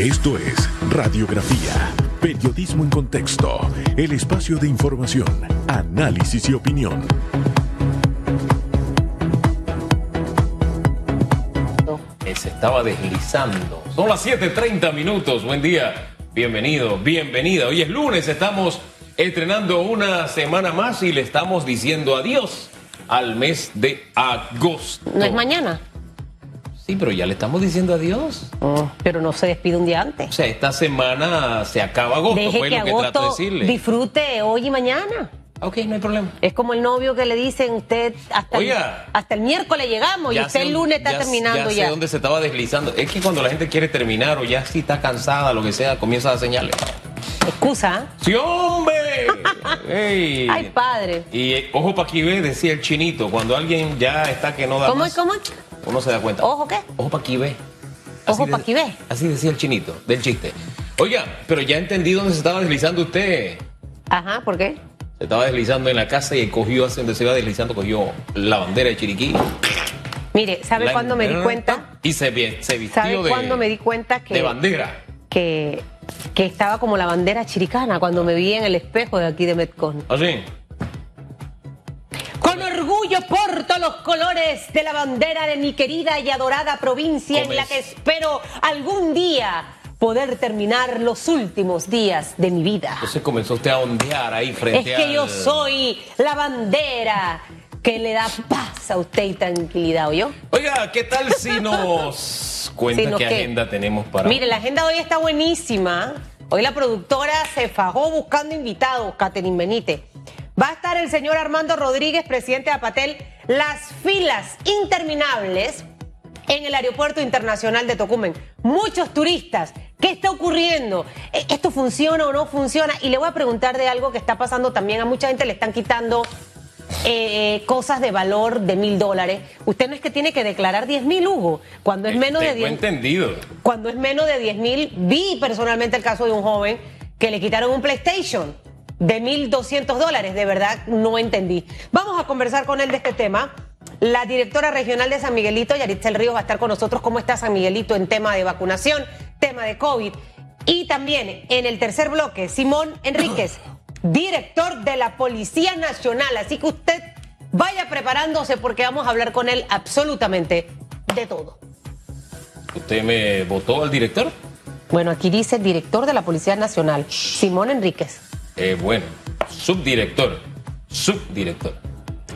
Esto es Radiografía, Periodismo en Contexto, el espacio de información, análisis y opinión. Se estaba deslizando. Son las 7:30 minutos. Buen día. Bienvenido, bienvenida. Hoy es lunes, estamos estrenando una semana más y le estamos diciendo adiós al mes de agosto. ¿No es mañana? Sí, pero ya le estamos diciendo adiós. Oh, pero no se despide un día O antes. sea, esta semana se acaba agosto, Deje fue que lo que trato de agosto decirle. disfrute hoy y mañana. Ok, no hay problema. Es como el novio que le dicen usted hasta, el, Oiga. hasta el miércoles llegamos y usted el lunes está ya- terminando ya. ya. sé dónde se estaba deslizando. Es que cuando la gente quiere terminar o ya sí está cansada, lo que sea, comienza a señales. Excusa. ¿eh? ¡Sí, hombre! Ey. Ay, padre. Y eh, ojo pa' aquí ve, decía el chinito, cuando alguien ya está que no da ¿Cómo más, es? ¿Cómo es? Uno se da cuenta. ¿Ojo qué? Ojo pa' aquí ve. Ojo de- pa' aquí ve. Así decía el chinito, del chiste. Oiga, pero ya entendí dónde se estaba deslizando usted. Ajá, ¿por qué? Se estaba deslizando en la casa y cogió, hacia donde se iba deslizando, cogió la bandera de Chiriquí. Mire, ¿sabe cuándo me di cuenta? Y se, vi- se vistió ¿Sabe de, cuándo me di cuenta que, de bandera. que, que estaba como la bandera chiricana cuando me vi en el espejo de aquí de Metcon? Así. Con los colores de la bandera de mi querida y adorada provincia en la que espero algún día poder terminar los últimos días de mi vida. Entonces comenzó usted a ondear ahí frente Es que yo soy la bandera que le da paz a usted y tranquilidad, ¿oyó? Oiga, ¿qué tal si nos cuenta Si nos qué qué. agenda tenemos para Mire, la agenda de hoy está buenísima. Hoy la productora se fajó buscando invitados, Catherine Benítez. Va a estar el señor Armando Rodríguez, presidente de Apatel, las filas interminables en el aeropuerto internacional de Tocumen. Muchos turistas. ¿Qué está ocurriendo? Eh, ¿Esto funciona o no funciona? Y le voy a preguntar de algo que está pasando también. A mucha gente le están quitando eh, cosas de valor de mil dólares. Usted no es que tiene que declarar 10 mil, Hugo. Cuando es menos de 10 entendido. cuando es menos de 10 mil, vi personalmente el caso de un joven que le quitaron un PlayStation de 1.200 dólares. De verdad, no entendí. Vamos a conversar con él de este tema. La directora regional de San Miguelito, Yaritzel Ríos, va a estar con nosotros. ¿Cómo está San Miguelito en tema de vacunación, tema de COVID? Y también en el tercer bloque, Simón Enríquez, director de la Policía Nacional. Así que usted vaya preparándose porque vamos a hablar con él absolutamente de todo. ¿Usted me votó al director? Bueno, aquí dice director de la Policía Nacional, Simón Enríquez. Eh, bueno, subdirector. Subdirector.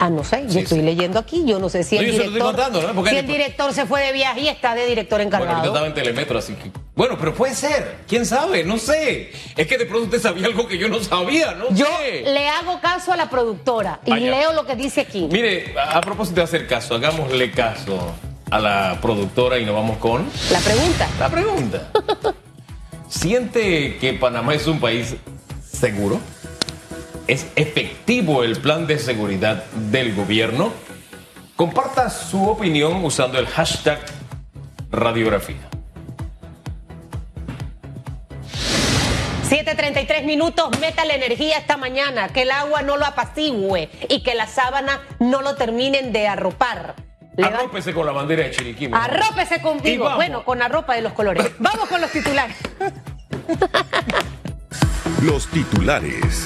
Ah, no sé, yo Sí, estoy sí. leyendo aquí, yo no sé si No, el yo estoy director, contando, ¿no? Porque- si el director se fue de viaje y está de director Bueno, encargado. ahorita estaba en Telemetro, así que. Bueno, pero puede ser. ¿Quién sabe? No sé. Es que de pronto usted sabía algo que yo no sabía, ¿no? yo sé. le hago caso a la productora y leo lo que dice aquí. Mire, a, a propósito de hacer caso, hagámosle caso a la productora y nos vamos con La pregunta. la pregunta. ¿Siente que Panamá es un país seguro? ¿Es efectivo el plan de seguridad del gobierno? Comparta su opinión usando el hashtag radiografía. 7.33 minutos, meta la energía esta mañana, que el agua no lo apacigüe y que la sábana no lo terminen de arropar. Arrópese con la bandera de Chiriquí. Arrópese contigo. Bueno, con la ropa de los colores. Vamos con los titulares. Los titulares.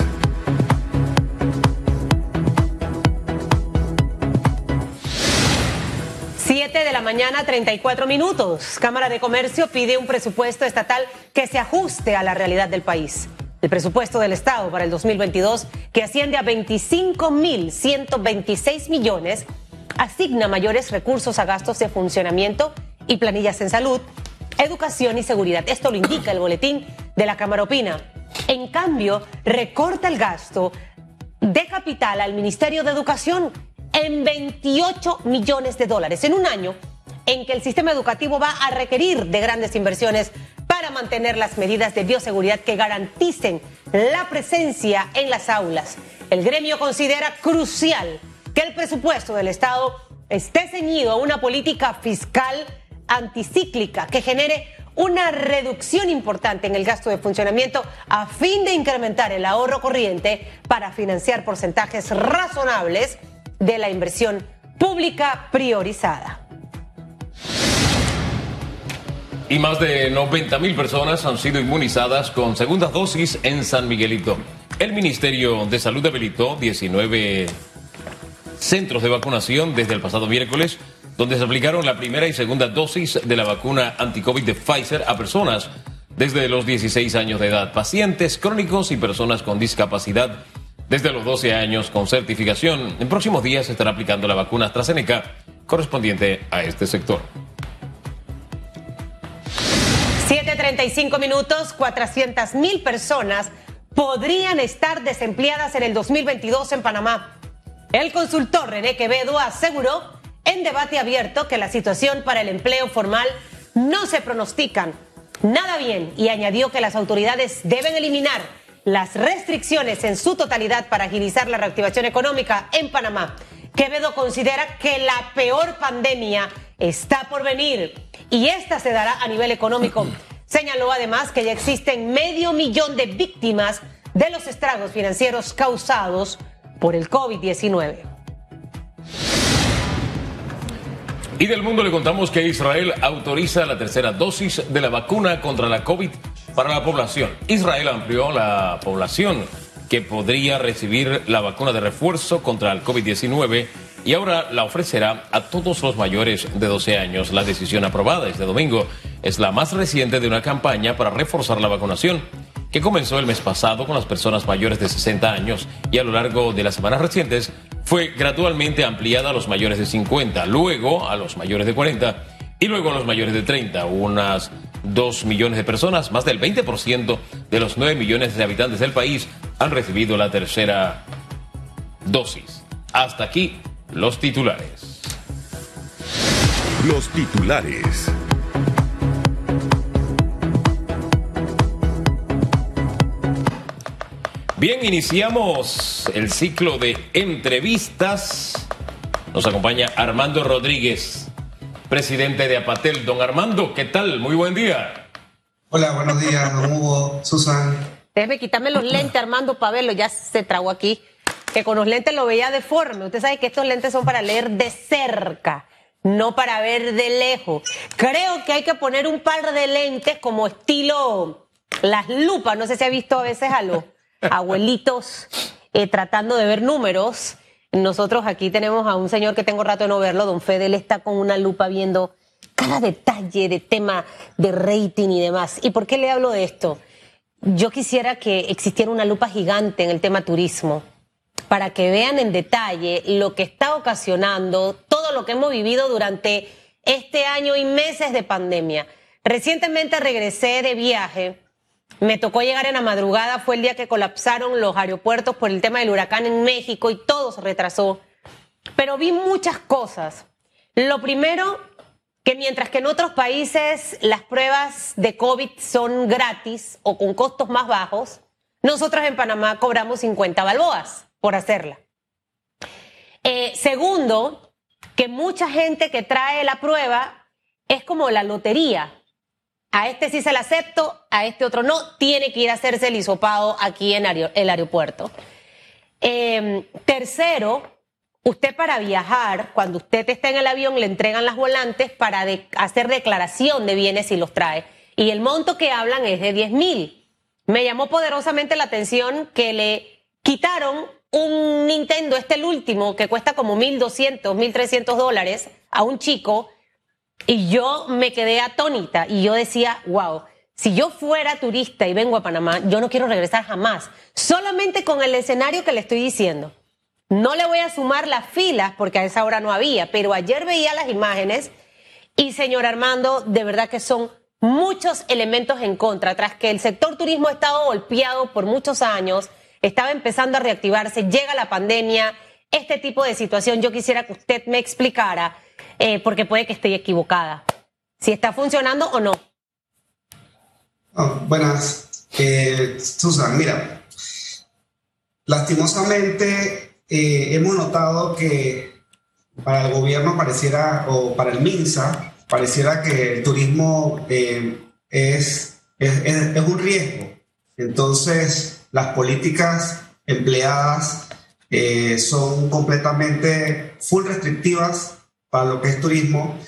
Siete de la mañana, 34 minutos. Cámara de Comercio pide un presupuesto estatal que se ajuste a la realidad del país. El presupuesto del Estado para el 2022, que asciende a 25.126 millones, asigna mayores recursos a gastos de funcionamiento y planillas en salud, educación y seguridad. Esto lo indica el boletín de la Cámara Opina. En cambio, recorta el gasto de capital al Ministerio de Educación en 28 millones de dólares en un año en que el sistema educativo va a requerir de grandes inversiones para mantener las medidas de bioseguridad que garanticen la presencia en las aulas. El gremio considera crucial que el presupuesto del Estado esté ceñido a una política fiscal anticíclica que genere una reducción importante en el gasto de funcionamiento a fin de incrementar el ahorro corriente para financiar porcentajes razonables de la inversión pública priorizada. Y más de 90 mil personas han sido inmunizadas con segundas dosis en San Miguelito. El Ministerio de Salud habilitó 19 centros de vacunación desde el pasado miércoles, donde se aplicaron la primera y segunda dosis de la vacuna anti-COVID de Pfizer a personas desde los 16 años de edad, pacientes crónicos y personas con discapacidad desde los 12 años con certificación. En próximos días se estará aplicando la vacuna AstraZeneca correspondiente a este sector. 7.35 minutos, 400 mil personas podrían estar desempleadas en el 2022 en Panamá. El consultor René Quevedo aseguró en debate abierto que la situación para el empleo formal no se pronostican nada bien y añadió que las autoridades deben eliminar las restricciones en su totalidad para agilizar la reactivación económica en Panamá. Quevedo considera que la peor pandemia está por venir y esta se dará a nivel económico. Señaló además que ya existen medio millón de víctimas de los estragos financieros causados por el COVID-19. Y del mundo le contamos que Israel autoriza la tercera dosis de la vacuna contra la COVID para la población. Israel amplió la población que podría recibir la vacuna de refuerzo contra el COVID-19 y ahora la ofrecerá a todos los mayores de 12 años. La decisión aprobada este domingo es la más reciente de una campaña para reforzar la vacunación que comenzó el mes pasado con las personas mayores de 60 años y a lo largo de las semanas recientes fue gradualmente ampliada a los mayores de 50, luego a los mayores de 40 y luego a los mayores de 30. Unas 2 millones de personas, más del 20% de los 9 millones de habitantes del país han recibido la tercera dosis. Hasta aquí los titulares. Los titulares. Bien, iniciamos el ciclo de entrevistas. Nos acompaña Armando Rodríguez, presidente de Apatel. Don Armando, ¿qué tal? Muy buen día. Hola, buenos días, don Hugo, Susan. Déjeme quitarme los lentes, Armando, para verlo. Ya se tragó aquí. Que con los lentes lo veía deforme. Usted sabe que estos lentes son para leer de cerca, no para ver de lejos. Creo que hay que poner un par de lentes como estilo las lupas. No sé si ha visto a veces a los abuelitos eh, tratando de ver números. Nosotros aquí tenemos a un señor que tengo rato de no verlo, don Fede, él está con una lupa viendo cada detalle de tema de rating y demás. ¿Y por qué le hablo de esto? Yo quisiera que existiera una lupa gigante en el tema turismo para que vean en detalle lo que está ocasionando todo lo que hemos vivido durante este año y meses de pandemia. Recientemente regresé de viaje me tocó llegar en la madrugada, fue el día que colapsaron los aeropuertos por el tema del huracán en México y todo se retrasó. Pero vi muchas cosas. Lo primero, que mientras que en otros países las pruebas de COVID son gratis o con costos más bajos, nosotros en Panamá cobramos 50 balboas por hacerla. Eh, segundo, que mucha gente que trae la prueba es como la lotería a este sí se la acepto, a este otro no, tiene que ir a hacerse el hisopado aquí en el aeropuerto. Em, tercero, usted para viajar, cuando usted está en el avión, le entregan las volantes para hacer declaración de bienes y los trae. Y el monto que hablan es de 10 mil. Me llamó poderosamente la atención que le quitaron un Nintendo, este el último, que cuesta como 1.200, 1.300 dólares a un chico y yo me quedé atónita y yo decía, wow, si yo fuera turista y vengo a Panamá, yo no quiero regresar jamás, solamente con el escenario que le estoy diciendo. No le voy a sumar las filas porque a esa hora no había, pero ayer veía las imágenes y señor Armando, de verdad que son muchos elementos en contra, tras que el sector turismo ha estado golpeado por muchos años, estaba empezando a reactivarse, llega la pandemia, este tipo de situación, yo quisiera que usted me explicara eh, porque puede que esté equivocada. Si está funcionando o no. Oh, buenas, eh, Susan. Mira, lastimosamente eh, hemos notado que para el gobierno pareciera, o para el MINSA, pareciera que el turismo es, es, es un riesgo. Entonces, las políticas empleadas son completamente full restrictivas para lo que es turismo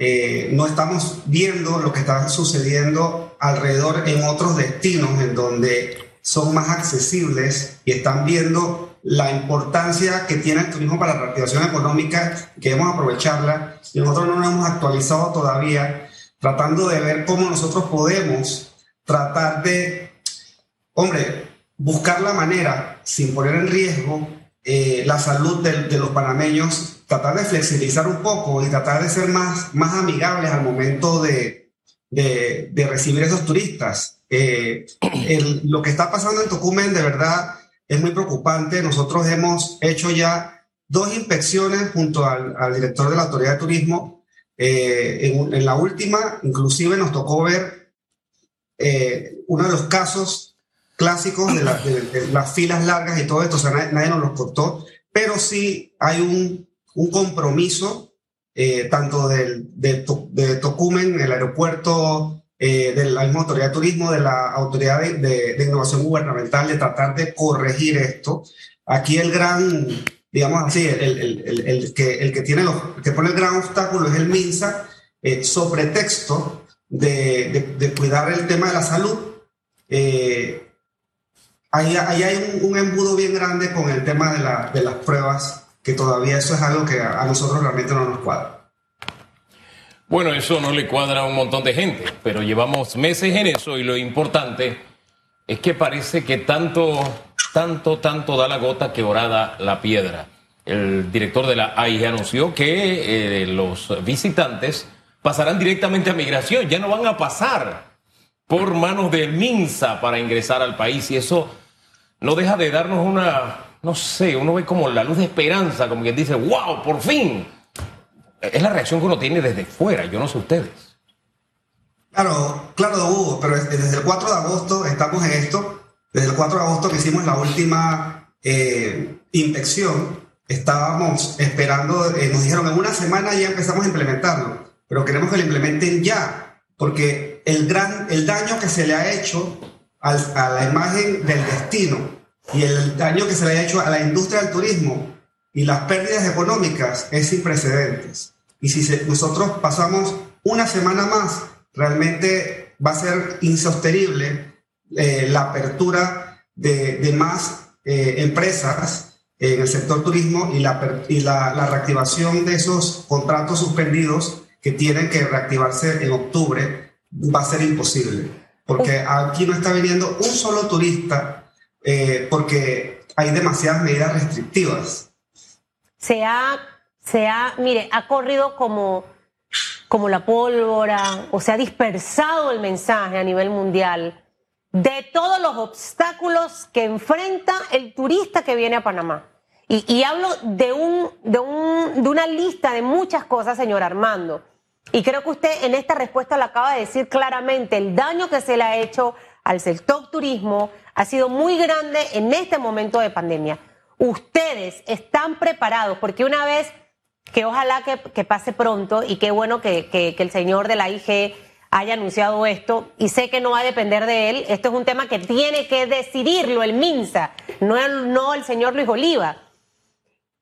eh, no estamos viendo lo que está sucediendo alrededor en otros destinos en donde son más accesibles y están viendo la importancia que tiene el turismo para la reactivación económica, queremos aprovecharla. Y nosotros no nos hemos actualizado todavía, tratando de ver cómo nosotros podemos tratar de, hombre, buscar la manera, sin poner en riesgo eh, la salud de, los panameños, tratar de flexibilizar un poco y tratar de ser más, más amigables al momento de, de, recibir esos turistas. Eh, lo que está pasando en Tocumen de verdad es muy preocupante. Nosotros hemos hecho ya dos inspecciones junto al, director de la Autoridad de Turismo. Eh, en, la última, inclusive nos tocó ver uno de los casos clásicos de, las filas largas y todo esto, o sea, nadie, nos los contó, pero sí hay un, un compromiso eh, tanto del, de, Tocumen, el aeropuerto, eh, de la misma autoridad de turismo, de la autoridad de, innovación gubernamental, de tratar de corregir esto. Aquí el gran, digamos así, el, que, el que, tiene los, que pone el gran obstáculo es el MINSA, eh, sobre texto de, cuidar el tema de la salud. Eh, ahí, hay un, embudo bien grande con el tema de las pruebas, que todavía eso es algo que a, nosotros realmente no nos cuadra. Bueno, eso no le cuadra a un montón de gente, pero llevamos meses en eso y lo importante es que parece que tanto, tanto, tanto da la gota que orada la piedra. El director de la AIG anunció que eh, los visitantes pasarán directamente a migración, ya no van a pasar por manos del MINSA para ingresar al país y eso no deja de darnos una, no sé, uno ve como la luz de esperanza, como quien dice, wow, por fin. Es la reacción que uno tiene desde fuera, yo no sé ustedes. Claro, claro, Hugo, pero desde el 4 de agosto estamos en esto. Desde el 4 de agosto que hicimos la última eh, inspección, estábamos esperando, eh, nos dijeron en una semana ya empezamos a implementarlo, pero queremos que lo implementen ya, porque el, gran, el daño que se le ha hecho a la imagen del destino y el daño que se le ha hecho a la industria del turismo y las pérdidas económicas es sin precedentes. Y si nosotros pasamos una semana más, realmente va a ser insostenible eh, la apertura de, más eh, empresas en el sector turismo y, la, y la, la reactivación de esos contratos suspendidos que tienen que reactivarse en octubre va a ser imposible, porque aquí no está viniendo un solo turista eh, porque hay demasiadas medidas restrictivas. Se ha, se ha, mire, ha corrido como, como la pólvora, o se ha dispersado el mensaje a nivel mundial de todos los obstáculos que enfrenta el turista que viene a Panamá. Y, y hablo de, un, de, un, de una lista de muchas cosas, señor Armando. Y creo que usted en esta respuesta lo acaba de decir claramente, el daño que se le ha hecho al sector turismo ha sido muy grande en este momento de pandemia. Ustedes están preparados porque una vez que ojalá que, pase pronto y qué bueno que, el señor de la IG haya anunciado esto y sé que no va a depender de él, esto es un tema que tiene que decidirlo el MINSA, no el, señor Luis Oliva.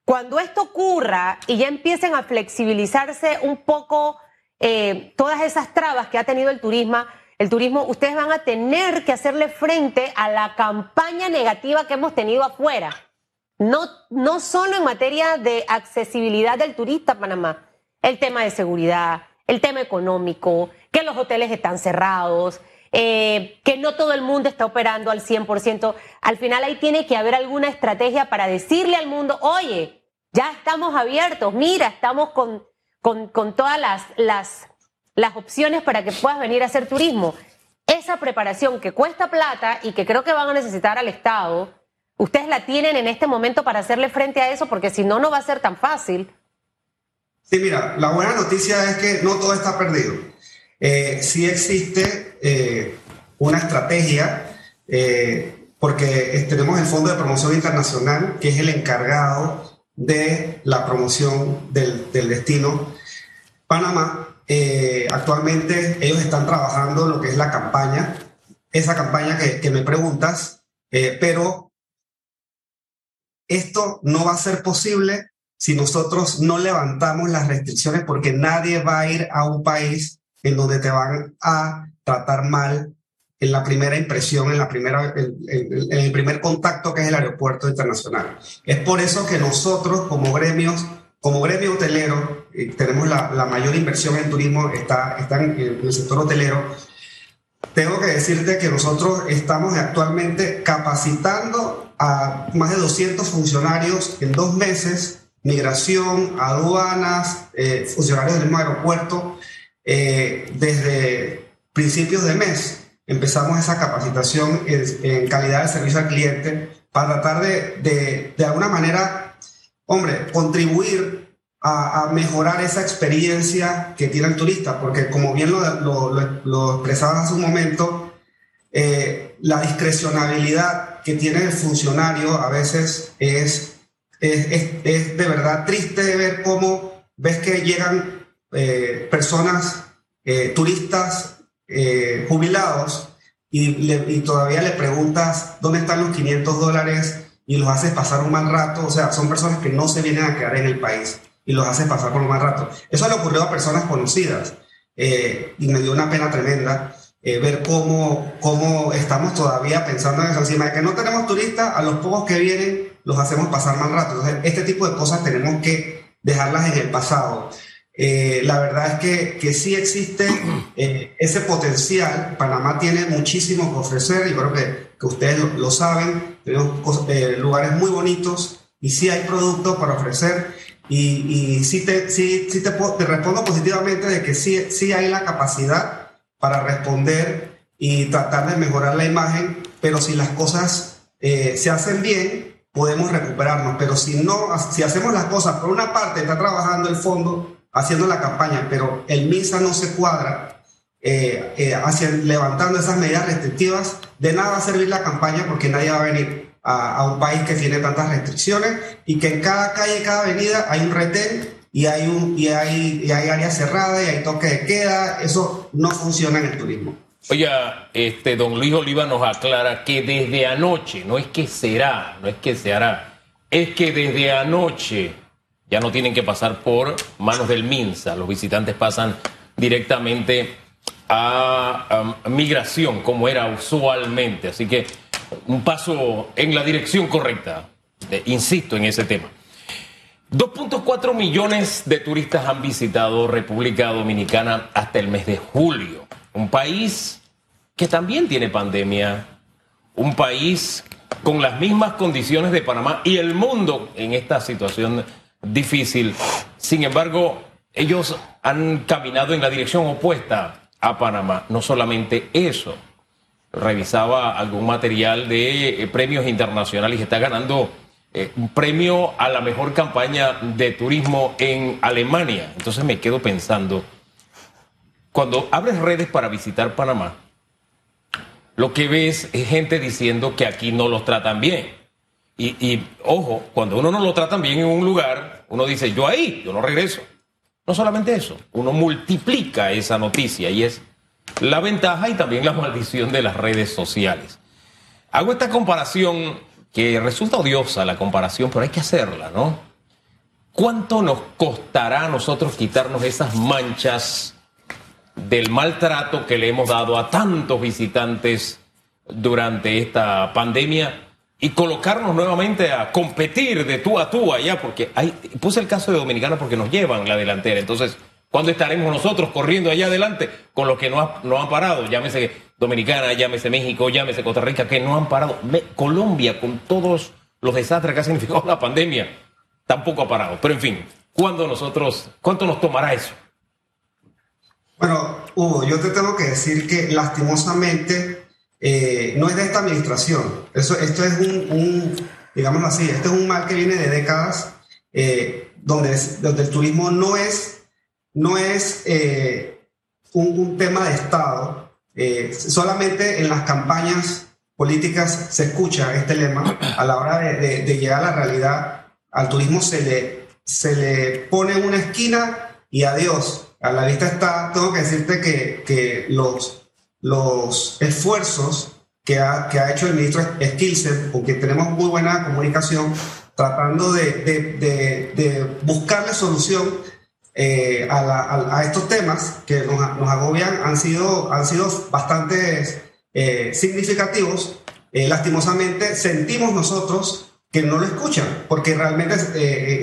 Cuando esto ocurra y ya empiecen a flexibilizarse un poco eh, todas esas trabas que ha tenido el turismo, el turismo, ustedes van a tener que hacerle frente a la campaña negativa que hemos tenido afuera. No, no solo en materia de accesibilidad del turista a Panamá, el tema de seguridad, el tema económico, que los hoteles están cerrados, eh, que no todo el mundo está operando al 100%. Al final ahí tiene que haber alguna estrategia para decirle al mundo, oye, ya estamos abiertos, mira, estamos con con, todas las, las, las opciones para que puedas venir a hacer turismo. Esa preparación que cuesta plata y que creo que van a necesitar al Estado, ustedes la tienen en este momento para hacerle frente a eso, porque si no, no va a ser tan fácil. Sí, mira, la buena noticia es que no todo está perdido. Eh, sí existe eh, una estrategia, eh, porque tenemos el Fondo de Promoción Internacional, que es el encargado de la promoción del, destino Panamá. Eh, actualmente ellos están trabajando lo que es la campaña, esa campaña que, me preguntas, eh, pero esto no va a ser posible si nosotros no levantamos las restricciones porque nadie va a ir a un país en donde te van a tratar mal en la primera impresión, en, la primera, en, el primer contacto que es el aeropuerto internacional. Es por eso que nosotros como gremios, como gremio hotelero, eh, tenemos la, la, mayor inversión en turismo, está, está en, el sector hotelero. Tengo que decirte que nosotros estamos actualmente capacitando a más de 200 funcionarios en dos meses, migración, aduanas, eh, funcionarios del mismo aeropuerto, eh, desde principios de mes empezamos esa capacitación en, calidad de servicio al cliente para tratar de, de, de alguna manera, hombre, contribuir a, mejorar esa experiencia que tiene el turista, porque como bien lo, lo, lo expresabas hace un momento, eh, la discrecionabilidad que tiene el funcionario a veces es, es, es, de verdad triste de ver cómo ves que llegan eh, personas, eh, turistas jubilados y, y, todavía le preguntas dónde están los 500 dólares y los haces pasar un mal rato. O sea, son personas que no se vienen a quedar en el país y los haces pasar por un mal rato. Eso le ocurrió a personas conocidas eh, y me dio una pena tremenda. Eh, ver cómo, cómo estamos todavía pensando en eso. Encima de que no tenemos turistas, a los pocos que vienen los hacemos pasar mal rato. Entonces, este tipo de cosas tenemos que dejarlas en el pasado. Eh, la verdad es que, que sí existe eh, ese potencial. Panamá tiene muchísimo que ofrecer y creo que, que ustedes lo, saben. Tenemos eh, lugares muy bonitos y sí hay productos para ofrecer. Y, y sí, te, sí, sí te, te, respondo positivamente de que sí, sí hay la capacidad para responder y tratar de mejorar la imagen, pero si las cosas se hacen bien, podemos recuperarnos. Pero si no, si hacemos las cosas por una parte, está trabajando el fondo haciendo la campaña, pero el MISA no se cuadra eh, eh, levantando esas medidas restrictivas, de nada va a servir la campaña porque nadie va a venir a, un país que tiene tantas restricciones y que en cada calle, cada avenida hay un retén y hay, un, y hay, y hay área cerrada y hay toque de queda. Eso no funciona en el turismo. Oiga, este, don Luis Oliva nos aclara que desde anoche, no es que será, no es que se hará, es que desde anoche ya no tienen que pasar por manos del MINSA. Los visitantes pasan directamente a, migración, como era usualmente. Así que un paso en la dirección correcta. Eh, insisto en ese tema. 2.4 millones de turistas han visitado República Dominicana hasta el mes de julio. Un país que también tiene pandemia. Un país con las mismas condiciones de Panamá y el mundo en esta situación difícil. Sin embargo, ellos han caminado en la dirección opuesta a Panamá. No solamente eso, revisaba algún material de eh, premios internacionales y está ganando eh, un premio a la mejor campaña de turismo en Alemania. Entonces me quedo pensando, cuando abres redes para visitar Panamá, lo que ves es gente diciendo que aquí no los tratan bien. Y, ojo, cuando uno no lo trata bien en un lugar, uno dice, yo ahí, yo no regreso. No solamente eso, uno multiplica esa noticia y es la ventaja y también la maldición de las redes sociales. Hago esta comparación que resulta odiosa la comparación, pero hay que hacerla, ¿no? ¿Cuánto nos costará a nosotros quitarnos esas manchas del maltrato que le hemos dado a tantos visitantes durante esta pandemia? y colocarnos nuevamente a competir de tú a tú allá, porque puse el caso de Dominicana porque nos llevan la delantera. Entonces, ¿cuándo estaremos nosotros corriendo allá adelante con los que no, no han parado? Llámese Dominicana, llámese México, llámese Costa Rica, que no han parado. Colombia, con todos los desastres que ha significado la pandemia, tampoco ha parado. Pero en fin, ¿cuándo nosotros, cuánto nos tomará eso? Bueno, Hugo, yo te tengo que decir que lastimosamente eh, no es de esta administración. Eso, esto es un, digamos así, esto es un mal que viene de décadas, eh, donde, donde el turismo no es, no es eh, un, tema de Estado. solamente en las campañas políticas se escucha este lema. A la hora de, de, llegar a la realidad, al turismo se le, se le pone una esquina y adiós. A la vista está, tengo que decirte que, que los los esfuerzos que ha, que ha hecho el ministro Skilsen, con tenemos muy buena comunicación, tratando de, buscarle solución eh, a, estos temas que nos, agobian, han sido, han sido bastante eh, significativos. lastimosamente, sentimos nosotros que no lo escuchan, porque realmente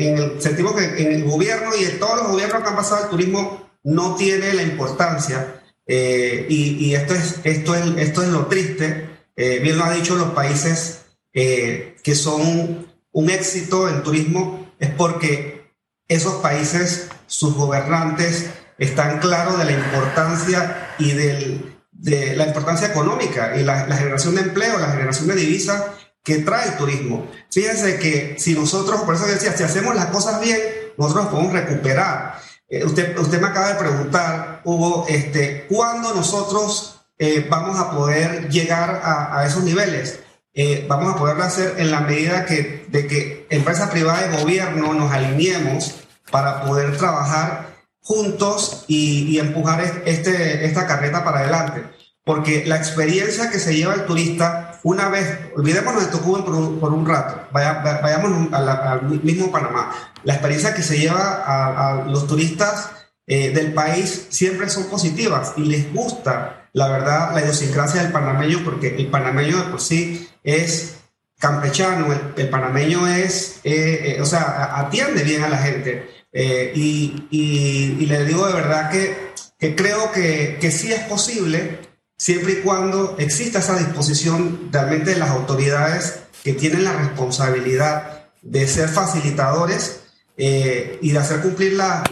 en sentimos que en el gobierno y en todos los gobiernos que han pasado el turismo no tiene la importancia y, esto, es, esto, es, esto es lo triste. bien lo ha dicho los países eh, que son un éxito en turismo es porque esos países, sus gobernantes, están claros de la importancia y de la importancia económica y la, generación de empleo, la generación de divisas que trae el turismo. Fíjense que si nosotros, por eso decía, si hacemos las cosas bien, nosotros podemos recuperar. Eh, usted, usted me acaba de preguntar, Hugo, este, ¿cuándo nosotros eh, vamos a poder llegar a esos niveles? Eh, vamos a poderlo hacer en la medida que, de que empresa privada y gobierno nos alineemos para poder trabajar juntos y, empujar este, esta carreta para adelante. Porque la experiencia que se lleva el turista, una vez, olvidémonos de Tocumen por un, por un rato, vaya, vayamos al mismo Panamá. La experiencia que se lleva a, los turistas eh, del país siempre son positivas y les gusta, la verdad, la idiosincrasia del panameño, porque el panameño de por sí es campechano, el, panameño es, eh, eh, o sea, atiende bien a la gente. Eh, y, y, le digo de verdad que, que creo que, que, sí es posible, siempre y cuando exista esa disposición realmente de las autoridades que tienen la responsabilidad de ser facilitadores y de hacer cumplir las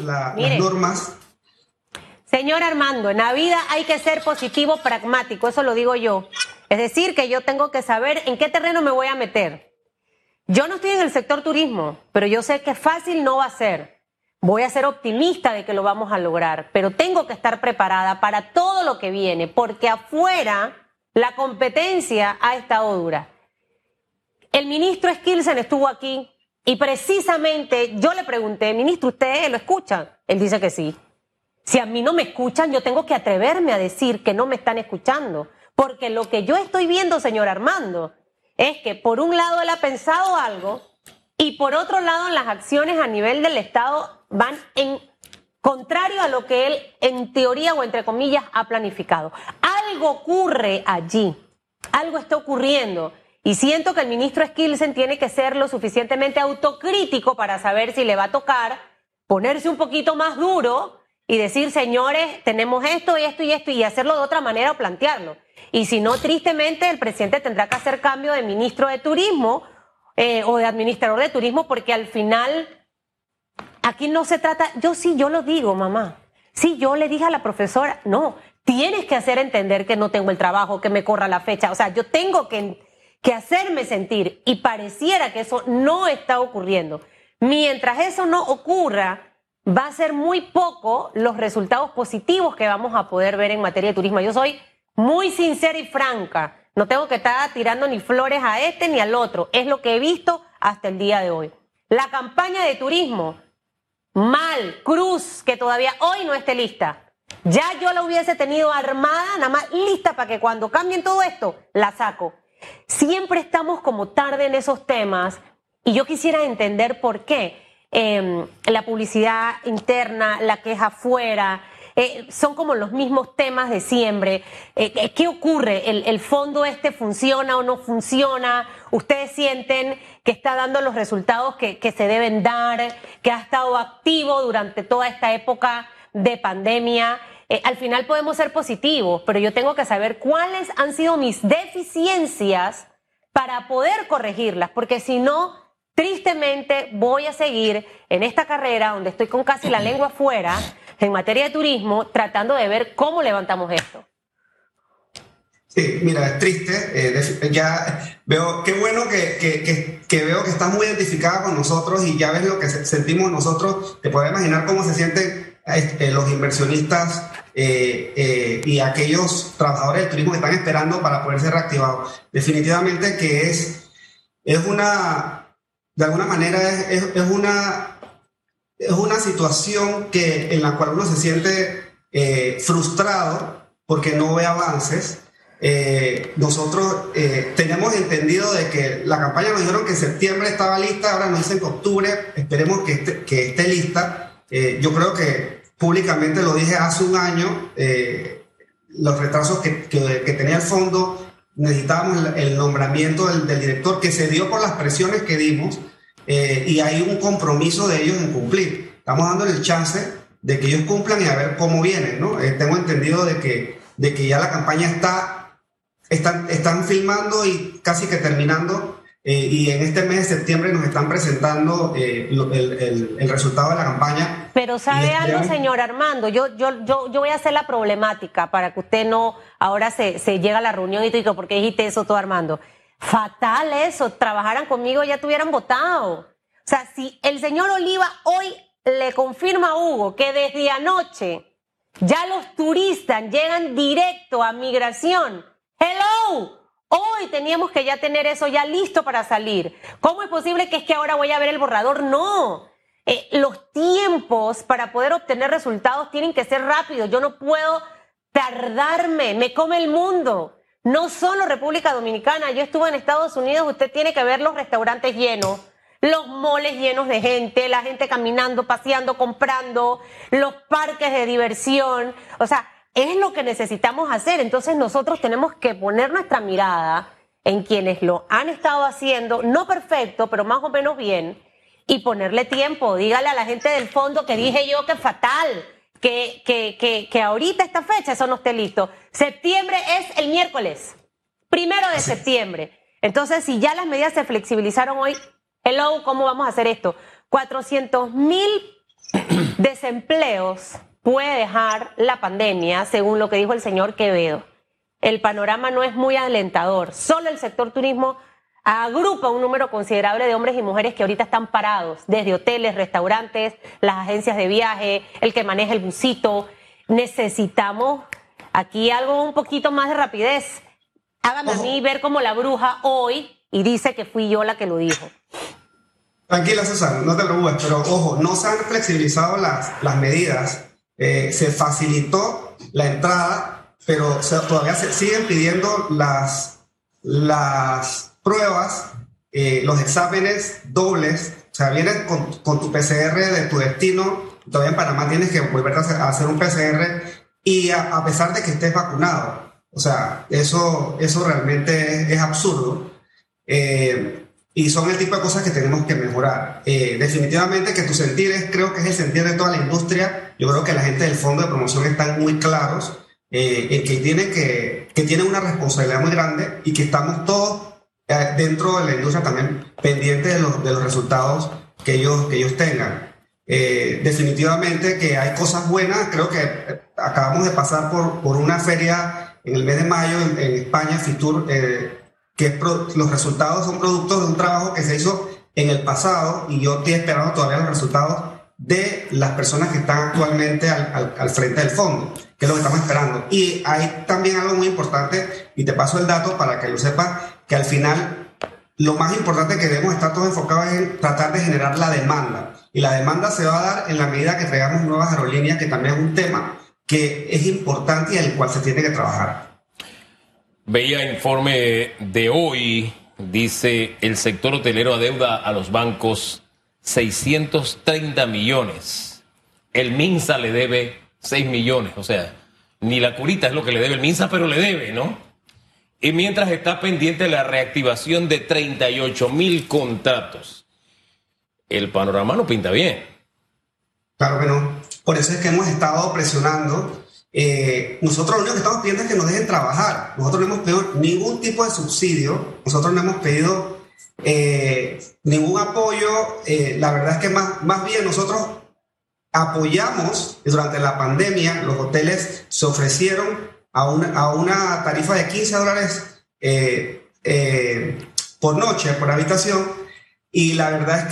normas. Señor Armando, en la vida hay que ser positivo, pragmático, eso lo digo yo. Es decir, que yo tengo que saber en qué terreno me voy a meter. Yo no estoy en el sector turismo, pero yo sé que fácil no va a ser. Voy a ser optimista de que lo vamos a lograr, pero tengo que estar preparada para todo lo que viene, porque afuera la competencia ha estado dura. El ministro Skilsen estuvo aquí y precisamente yo le pregunté, ministro, ¿usted lo escucha? Él dice que sí. Si a mí no me escuchan, yo tengo que atreverme a decir que no me están escuchando. Porque lo que yo estoy viendo, señor Armando, es que por un lado él ha pensado algo y por otro lado las acciones a nivel del Estado van en contrario a lo que él en teoría o entre comillas ha planificado. Algo ocurre allí, algo está ocurriendo. Y siento que el ministro Skilsen tiene que ser lo suficientemente autocrítico para saber si le va a tocar ponerse un poquito más duro y decir, señores, tenemos esto y esto y esto, y hacerlo de otra manera o plantearlo. Y si no, tristemente, el presidente tendrá que hacer cambio de ministro de turismo eh, o de administrador de turismo, porque al final aquí no se trata, yo sí, yo lo digo, mamá. Sí, yo le dije a la profesora, no, tienes que hacer entender que no tengo el trabajo, que me corra la fecha. O sea, yo tengo que, que hacerme sentir y pareciera que eso no está ocurriendo. Mientras eso no ocurra, va a ser muy poco los resultados positivos que vamos a poder ver en materia de turismo. Yo soy muy sincera y franca. No tengo que estar tirando ni flores a este ni al otro. Es lo que he visto hasta el día de hoy. La campaña de turismo, mal, cruz, que todavía hoy no esté lista. Ya yo la hubiese tenido armada, nada más lista para que cuando cambien todo esto, la saco. Siempre estamos como tarde en esos temas y yo quisiera entender por qué. Em, la publicidad interna, la queja afuera, eh, son como los mismos temas de siempre. Eh, ¿Qué ocurre? ¿El, fondo este funciona o no funciona? ¿Ustedes sienten que está dando los resultados que, se deben dar, que ha estado activo durante toda esta época de pandemia? Eh, al final podemos ser positivos, pero yo tengo que saber cuáles han sido mis deficiencias para poder corregirlas, porque si no, tristemente voy a seguir en esta carrera donde estoy con casi la lengua afuera en materia de turismo tratando de ver cómo levantamos esto. Sí, mira, es triste. Eh, ya veo, qué bueno que, veo que estás muy identificada con nosotros y ya ves lo que sentimos nosotros. Te puedes imaginar cómo se sienten este, los inversionistas eh, eh, y aquellos trabajadores del turismo que están esperando para poder ser reactivados. Definitivamente que es, es una, de alguna manera es, es, una, es una situación que, en la cual uno se siente eh, frustrado porque no ve avances, eh, nosotros eh, tenemos entendido de que la campaña nos dijeron que septiembre estaba lista, ahora nos dicen que octubre, esperemos que esté, que esté lista. Yo creo que públicamente lo dije hace un año, los retrasos que, que, tenía el fondo, necesitábamos el, nombramiento del, del, director que se dio por las presiones que dimos y hay un compromiso de ellos en cumplir. Estamos dándole el chance de que ellos cumplan y a ver cómo vienen, ¿no? tengo entendido de que, de que ya la campaña está están, están filmando y casi que terminando. Eh, y en este mes de septiembre nos están presentando eh, el, el, resultado de la campaña. Pero sabe algo, señor Armando, yo, yo, yo, yo voy a hacer la problemática para que usted no ahora se, llega a la reunión y te digo, ¿por qué dijiste eso tú, Armando? Fatal eso, trabajaran conmigo ya tuvieran votado. O sea, si el señor Oliva hoy le confirma a Hugo que desde anoche ya los turistas llegan directo a migración, Hello. Hoy teníamos que ya tener eso ya listo para salir. ¿Cómo es posible que es que ahora voy a ver el borrador? No. Eh, los tiempos para poder obtener resultados tienen que ser rápidos. Yo no puedo tardarme. Me come el mundo. No solo República Dominicana. Yo estuve en Estados Unidos. Usted tiene que ver los restaurantes llenos, los moles llenos de gente, la gente caminando, paseando, comprando, los parques de diversión. O sea, es lo que necesitamos hacer. Entonces nosotros tenemos que poner nuestra mirada en quienes lo han estado haciendo, no perfecto, pero más o menos bien, y ponerle tiempo. Dígale a la gente del fondo que dije yo que fatal, que, que, que, que ahorita esta fecha eso no esté listo. Septiembre es el miércoles, primero de septiembre. Entonces, si ya las medidas se flexibilizaron hoy, hello, ¿cómo vamos a hacer esto? 400 mil desempleos puede dejar la pandemia, según lo que dijo el señor Quevedo. El panorama no es muy alentador. Solo el sector turismo agrupa un número considerable de hombres y mujeres que ahorita están parados, desde hoteles, restaurantes, las agencias de viaje, el que maneja el busito. Necesitamos aquí algo un poquito más de rapidez. Hágame a mí ver como la bruja hoy y dice que fui yo la que lo dijo. Tranquila, César, no te preocupes, pero ojo, no se han flexibilizado las, las medidas eh, se facilitó la entrada, pero todavía se siguen pidiendo las, las pruebas, eh, los exámenes dobles. O sea, vienes con, con, tu PCR de tu destino, todavía en Panamá tienes que volver a hacer, un PCR y a, pesar de que estés vacunado. O sea, eso, eso realmente es, absurdo. Eh, y son el tipo de cosas que tenemos que mejorar. Eh, definitivamente que tu sentir es, creo que es el sentir de toda la industria. Yo creo que la gente del fondo de promoción están muy claros eh, en que tienen, que, que tienen una responsabilidad muy grande y que estamos todos dentro de la industria también pendientes de los, de los resultados que ellos, que ellos tengan. definitivamente que hay cosas buenas. Creo que acabamos de pasar por, por una feria en el mes de mayo en, en España, Fitur que los resultados son productos de un trabajo que se hizo en el pasado y yo estoy esperando todavía los resultados de las personas que están actualmente al, al, frente del fondo, que es lo que estamos esperando. Y hay también algo muy importante, y te paso el dato para que lo sepas, que al final lo más importante que debemos estar todos enfocados es en tratar de generar la demanda. Y la demanda se va a dar en la medida que traigamos nuevas aerolíneas, que también es un tema que es importante y el cual se tiene que trabajar. Veía informe de hoy, dice el sector hotelero adeuda a los bancos 630 millones. El MINSA le debe 6 millones, o sea, ni la curita es lo que le debe el MINSA, pero le debe, ¿no? Y mientras está pendiente la reactivación de 38 mil contratos, el panorama no pinta bien. Claro que no. Por eso es que hemos estado presionando eh, nosotros lo único que estamos pidiendo es que nos dejen trabajar. Nosotros no hemos pedido ningún tipo de subsidio, nosotros no hemos pedido eh, ningún apoyo. Eh, la verdad es que más, más bien nosotros apoyamos durante la pandemia, los hoteles se ofrecieron a una, a una tarifa de 15 dólares por noche, por habitación, y la verdad es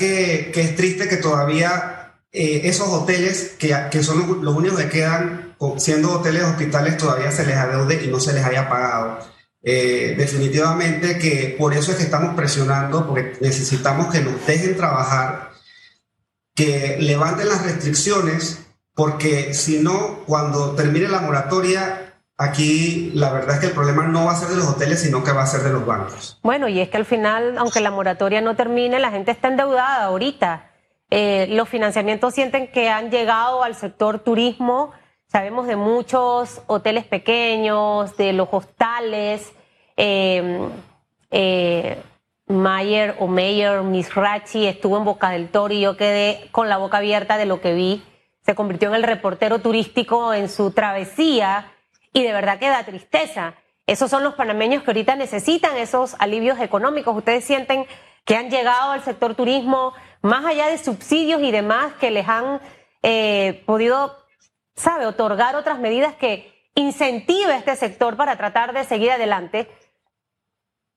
que, es triste que todavía esos hoteles, que, que son los, únicos que quedan siendo hoteles hospitales todavía se les adeude y no se les haya pagado. Eh, definitivamente que por eso es que estamos presionando, porque necesitamos que nos dejen trabajar, que levanten las restricciones, porque si no, cuando termine la moratoria, aquí la verdad es que el problema no va a ser de los hoteles, sino que va a ser de los bancos. Bueno, y es que al final, aunque la moratoria no termine, la gente está endeudada ahorita. Eh, los financiamientos sienten que han llegado al sector turismo. Sabemos de muchos hoteles pequeños, de los hostales. Eh, eh, Mayer o Mayer Misrachi estuvo en Boca del Toro y yo quedé con la boca abierta de lo que vi. Se convirtió en el reportero turístico en su travesía y de verdad que da tristeza. Esos son los panameños que ahorita necesitan esos alivios económicos. Ustedes sienten que han llegado al sector turismo, más allá de subsidios y demás, que les han eh, podido, sabe, otorgar otras medidas que incentive este sector para tratar de seguir adelante.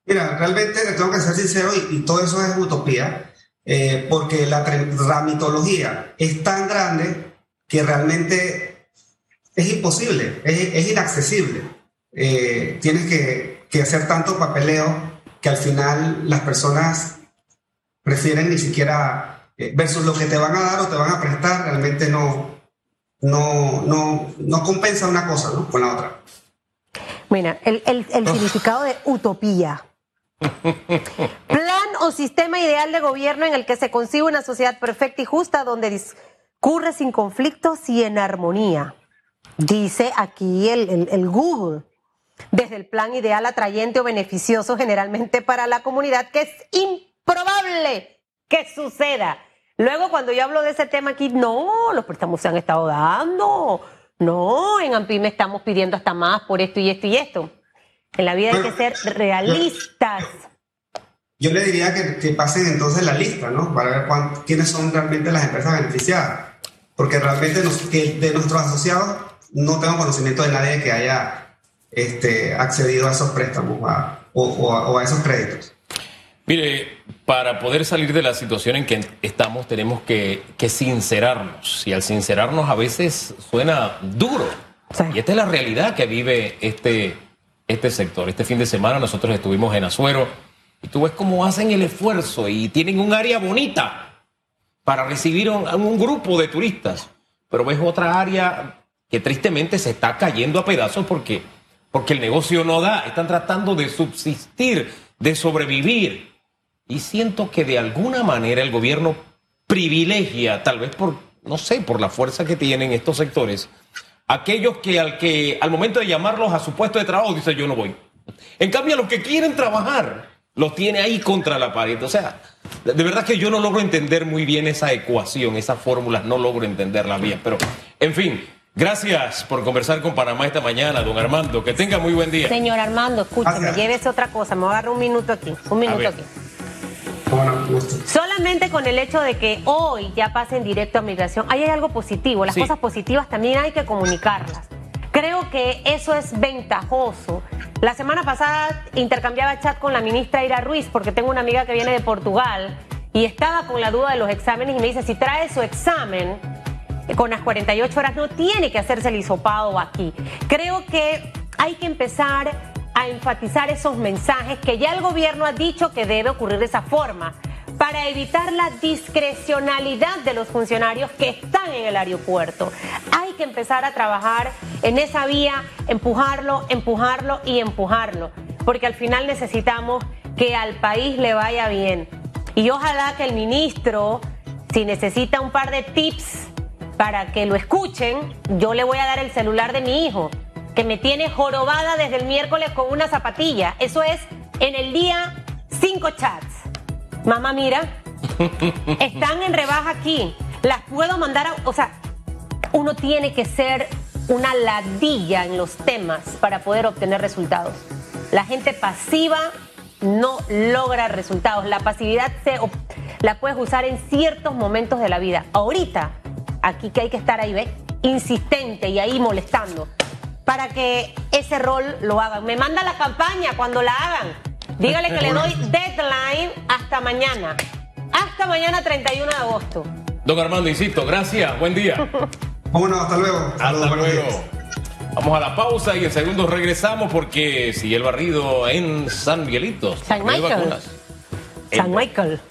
Mira, realmente tengo que ser sincero y, todo eso es utopía, eh, porque la tramitología es tan grande que realmente es imposible, es, inaccesible. Eh, tienes que, que, hacer tanto papeleo que al final las personas prefieren ni siquiera, eh, versus lo que te van a dar o te van a prestar, realmente no, no, no, no compensa una cosa ¿no? con la otra. Mira, el, el, el significado de utopía. Plan o sistema ideal de gobierno en el que se consigue una sociedad perfecta y justa donde discurre sin conflictos y en armonía. Dice aquí el, Google, desde el plan ideal atrayente o beneficioso generalmente para la comunidad, que es improbable que suceda. Luego, cuando yo hablo de ese tema aquí, no, los préstamos se han estado dando. No, en AMPIME estamos pidiendo hasta más por esto y esto y esto. En la vida hay que ser realistas. Yo le diría que, pasen entonces la lista, ¿no? Para ver quiénes son realmente las empresas beneficiadas. Porque realmente que de nuestros asociados no tengo conocimiento de nadie que haya este, accedido a esos préstamos o, a esos créditos. Mire, para poder salir de la situación en que estamos tenemos que, sincerarnos y al sincerarnos a veces suena duro. Y esta es la realidad que vive este, este sector. Este fin de semana nosotros estuvimos en Azuero y tú ves cómo hacen el esfuerzo y tienen un área bonita para recibir a un grupo de turistas, pero ves otra área que tristemente se está cayendo a pedazos porque, porque el negocio no da. Están tratando de subsistir, de sobrevivir. Y siento que de alguna manera el gobierno privilegia, tal vez por, no sé, por la fuerza que tienen estos sectores, aquellos que al, que al momento de llamarlos a su puesto de trabajo dicen yo no voy. En cambio, los que quieren trabajar, los tiene ahí contra la pared. O sea, de verdad que yo no logro entender muy bien esa ecuación, esas fórmulas, no logro entenderlas bien. Pero, en fin, Gracias por conversar con Panamá esta mañana, don Armando. Que tenga muy buen día. Señor Armando, escúcheme, llévese otra cosa. Me voy a agarrar un minuto aquí. Un minuto aquí. Solamente con el hecho de que hoy ya pasen directo a migración, ahí hay algo positivo. Las cosas positivas también hay que comunicarlas. Creo que eso es ventajoso. La semana pasada intercambiaba chat con la ministra Ira Ruiz porque tengo una amiga que viene de Portugal y estaba con la duda de los exámenes y me dice, si trae su examen, con las 48 horas, no tiene que hacerse el hisopado aquí. Creo que hay que empezar a enfatizar esos mensajes que ya el gobierno ha dicho que debe ocurrir de esa forma para evitar la discrecionalidad de los funcionarios que están en el aeropuerto. Hay que empezar a trabajar en esa vía, empujarlo, empujarlo y empujarlo, porque al final necesitamos que al país le vaya bien. Y ojalá que el ministro, si necesita un par de tips para que lo escuchen, yo le voy a dar el celular de mi hijo, que me tiene jorobada desde el miércoles con una zapatilla. Eso es en el día cinco chats. Mamá, mira, están en rebaja aquí. Las puedo mandar a... O sea, uno tiene que ser una ladilla en los temas para poder obtener resultados. La gente pasiva no logra resultados. La pasividad se, la puedes usar en ciertos momentos de la vida. Ahorita aquí que hay que estar ahí, ¿ves? Insistente y ahí molestando para que ese rol lo hagan. Me manda la campaña cuando la hagan. Dígale que le doy deadline hasta mañana. Hasta mañana 31 de agosto. Don Armando, insisto, gracias. Buen día. Bueno, hasta luego. Hasta luego. Vamos a la pausa y en segundos regresamos porque sigue el barrido en San Miguelito. San Michael. San Michael.